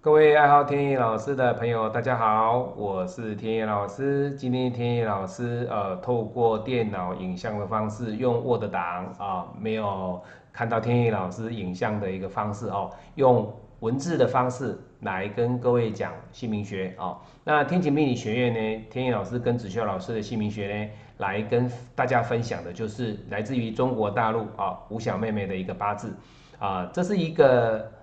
各位爱好天野老师的朋友，大家好，我是天野老师。今天天野老师呃，透过电脑影像的方式，用 Word 档啊，没有看到天野老师影像的一个方式哦，用文字的方式来跟各位讲姓名学啊。那天晴命理学院呢，天野老师跟子修老师的姓名学呢，来跟大家分享的就是来自于中国大陆啊吴小妹妹的一个八字啊，这是一个。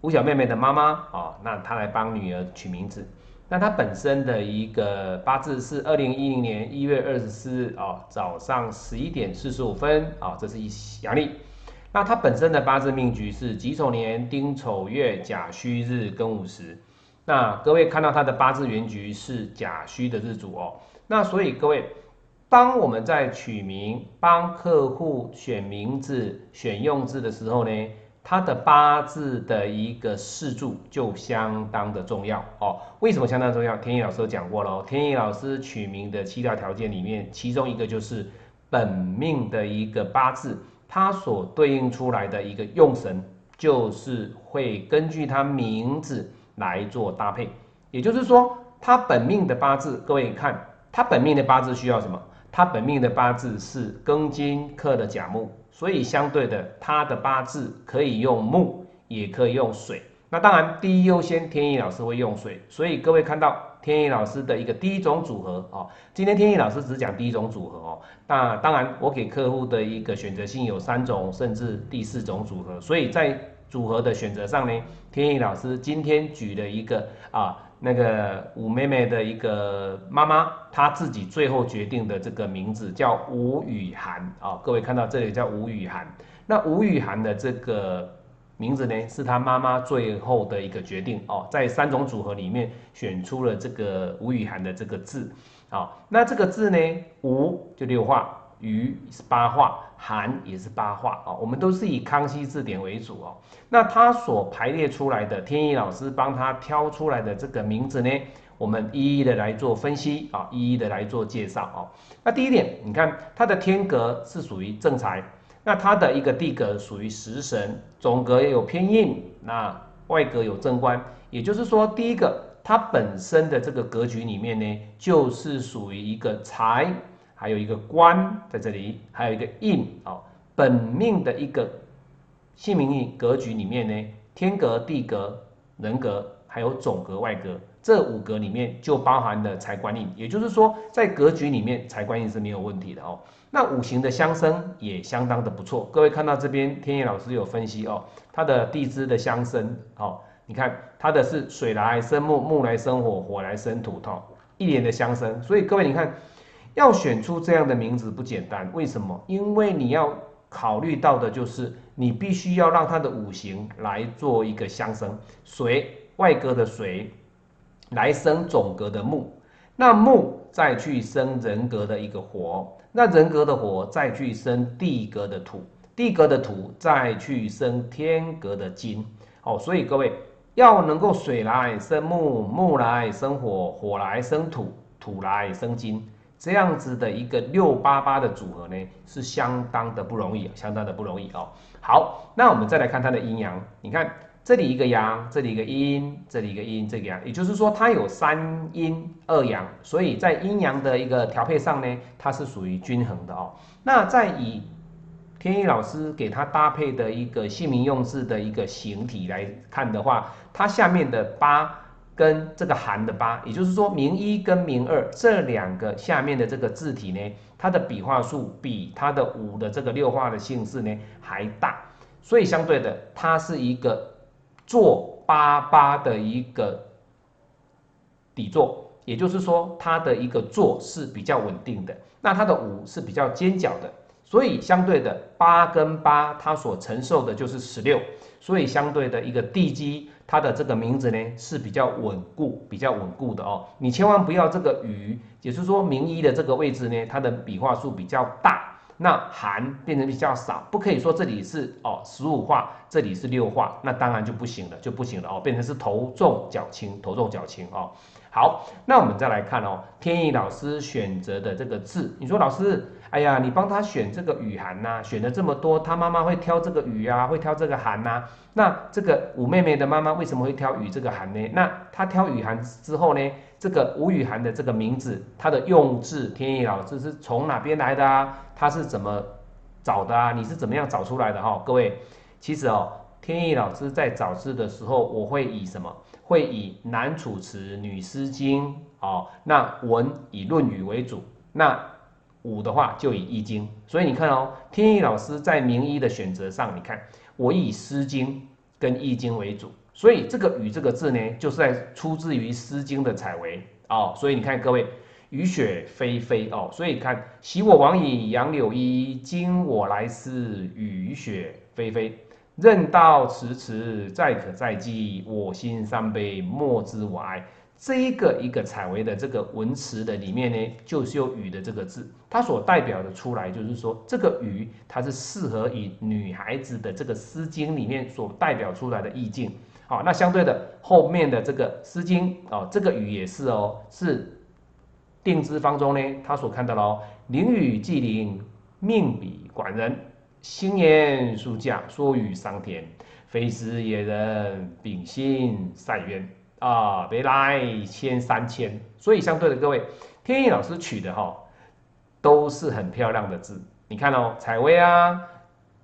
吴小妹妹的妈妈啊，那她来帮女儿取名字。那她本身的一个八字是二零一零年一月二十四日哦，早上十一点四十五分啊，这是一阳历。那她本身的八字命局是己丑年丁丑月甲戌日庚午时。那各位看到她的八字原局是甲戌的日主哦。那所以各位，当我们在取名、帮客户选名字、选用字的时候呢？他的八字的一个四柱就相当的重要哦。为什么相当重要？天意老师讲过了，天意老师取名的七大条件里面，其中一个就是本命的一个八字，它所对应出来的一个用神，就是会根据他名字来做搭配。也就是说，他本命的八字，各位看，他本命的八字需要什么？他本命的八字是庚金克的甲木。所以相对的，他的八字可以用木，也可以用水。那当然，第一优先，天意老师会用水。所以各位看到天意老师的一个第一种组合哦，今天天意老师只讲第一种组合哦。那当然，我给客户的一个选择性有三种，甚至第四种组合。所以在组合的选择上呢，天意老师今天举了一个啊。那个吴妹妹的一个妈妈，她自己最后决定的这个名字叫吴雨涵啊。各位看到这里叫吴雨涵，那吴雨涵的这个名字呢，是她妈妈最后的一个决定哦。在三种组合里面选出了这个吴雨涵的这个字啊。那这个字呢，吴就六画。鱼是八画，寒也是八画啊，我们都是以康熙字典为主哦。那他所排列出来的天意老师帮他挑出来的这个名字呢，我们一一的来做分析啊，一一的来做介绍哦。那第一点，你看他的天格是属于正财，那他的一个地格属于食神，总格也有偏印，那外格有正官，也就是说，第一个他本身的这个格局里面呢，就是属于一个财。还有一个官在这里，还有一个印哦，本命的一个姓名格局里面呢，天格、地格、人格，还有总格、外格这五格里面就包含了财官印，也就是说在格局里面财官印是没有问题的哦。那五行的相生也相当的不错，各位看到这边天野老师有分析哦，他的地支的相生哦，你看他的是水来生木，木来生火，火来生土，哦，一年的相生，所以各位你看。要选出这样的名字不简单，为什么？因为你要考虑到的就是，你必须要让它的五行来做一个相生，水外格的水来生总格的木，那木再去生人格的一个火，那人格的火再去生地格的土，地格的土再去生天格的金。哦，所以各位要能够水来生木，木来生火，火来生土，土来生金。这样子的一个六八八的组合呢，是相当的不容易，相当的不容易哦。好，那我们再来看它的阴阳，你看这里一个阳，这里一个阴，这里一个阴，这个阳，也就是说它有三阴二阳，所以在阴阳的一个调配上呢，它是属于均衡的哦。那再以天意老师给他搭配的一个姓名用字的一个形体来看的话，它下面的八。跟这个寒的八，也就是说明一跟明二这两个下面的这个字体呢，它的笔画数比它的五的这个六画的姓氏呢还大，所以相对的，它是一个坐八八的一个底座，也就是说它的一个坐是比较稳定的，那它的五是比较尖角的，所以相对的八跟八它所承受的就是十六，所以相对的一个地基。它的这个名字呢是比较稳固、比较稳固的哦。你千万不要这个雨，也就是说名一的这个位置呢，它的笔画数比较大，那寒变成比较少，不可以说这里是哦十五画，这里是六画，那当然就不行了，就不行了哦，变成是头重脚轻，头重脚轻哦。好，那我们再来看哦，天意老师选择的这个字，你说老师哎呀，你帮他选这个雨涵呐，选了这么多，他妈妈会挑这个雨啊，会挑这个涵呐。那这个吴妹妹的妈妈为什么会挑雨这个涵呢？那她挑雨涵之后呢，这个吴雨涵的这个名字，它的用字，天意老师是从哪边来的啊？他是怎么找的啊？你是怎么样找出来的哈？各位，其实哦，天意老师在找字的时候，我会以什么？会以男楚辞、女诗经哦，那文以论语为主，那五的话就以易经。所以你看哦，天意老师在名医的选择上，你看我以诗经跟易经为主，所以这个雨这个字呢，就是在出自于诗经的采薇哦。所以你看各位，雨雪霏霏哦，所以看昔我往矣，杨柳依，今我来思，雨雪霏霏。任道迟迟，再可再记。我心伤悲，莫知我哀。这一个一个采薇的这个文词的里面呢，就是有雨的这个字，它所代表的出来，就是说这个雨，它是适合以女孩子的这个《诗经》里面所代表出来的意境。好，那相对的后面的这个《诗经》哦，这个雨也是哦，是定之方中呢，他所看到的哦，淋雨既淋，命比管人。新言书架，说雨桑田，非时野人，秉性善渊啊，别来千三千。所以相对的各位，天意老师取的哈，都是很漂亮的字。你看哦，采薇啊，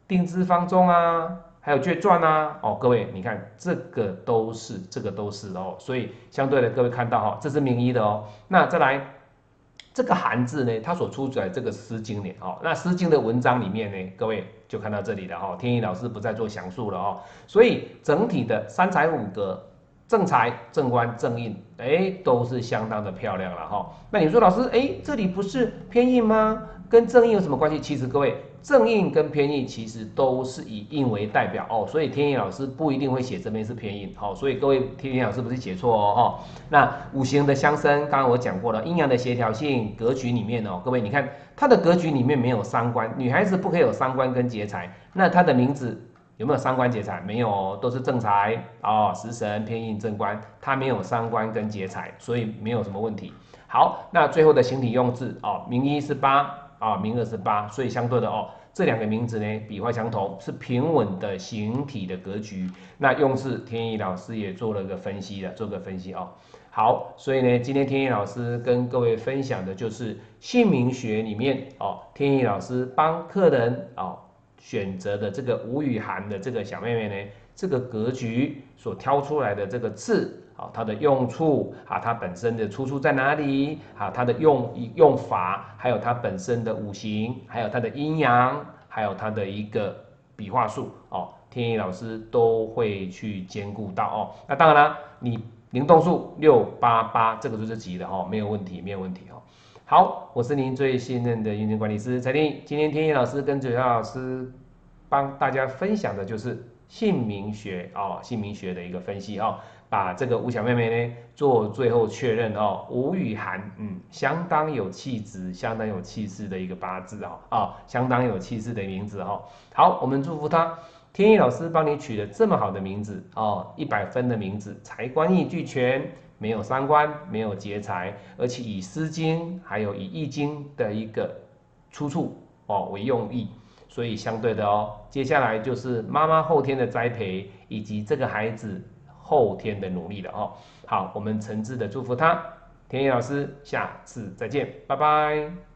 定之方中啊，还有卷传啊，哦，各位你看这个都是，这个都是哦。所以相对的各位看到哈，这是名医的哦。那再来。这个“寒”字呢，它所出来这个《诗经》里，哦，那《诗经》的文章里面呢，各位就看到这里了，哈，天意老师不再做详述了，哦，所以整体的三才五格，正财、正官、正印，哎，都是相当的漂亮了，哈。那你说老师，哎，这里不是偏印吗？跟正印有什么关系？其实各位。正印跟偏印其实都是以印为代表哦，所以天印老师不一定会写这边是偏印，好，所以各位天印老师不是写错哦哈。那五行的相生，刚刚我讲过了，阴阳的协调性格局里面哦，各位你看它的格局里面没有三官，女孩子不可以有三官跟劫财，那她的名字有没有三官劫财？没有，都是正财哦，食神偏印正官，它没有三官跟劫财，所以没有什么问题。好，那最后的形体用字哦，名一是八。啊，名二是八，所以相对的哦，这两个名字呢，笔画相同，是平稳的形体的格局。那用字，天意老师也做了个分析了，做个分析哦。好，所以呢，今天天意老师跟各位分享的就是姓名学里面哦，天意老师帮客人哦选择的这个吴雨涵的这个小妹妹呢，这个格局所挑出来的这个字。啊，它的用处啊，它本身的出处在哪里？啊，它的用用法，还有它本身的五行，还有它的阴阳，还有它的一个笔画数哦，天意老师都会去兼顾到哦。那当然了，你灵动数六八八这个就是吉的哈，没有问题，没有问题。好，我是您最信任的运营管理师蔡天今天天意老师跟九霄老师帮大家分享的就是姓名学哦，姓名学的一个分析哦。把这个吴小妹妹呢做最后确认哦，吴雨涵，嗯，相当有气质、相当有气势的一个八字哦，啊，相当有气势的名字哈。好，我们祝福她，天意老师帮你取了这么好的名字哦，一百分的名字，财官印俱全，没有三官，没有劫财，而且以《诗经》还有以《易经》的一个出处哦为用意，所以相对的哦，接下来就是妈妈后天的栽培以及这个孩子。后天的努力了哦，好，我们诚挚的祝福他，田野老师，下次再见，拜拜。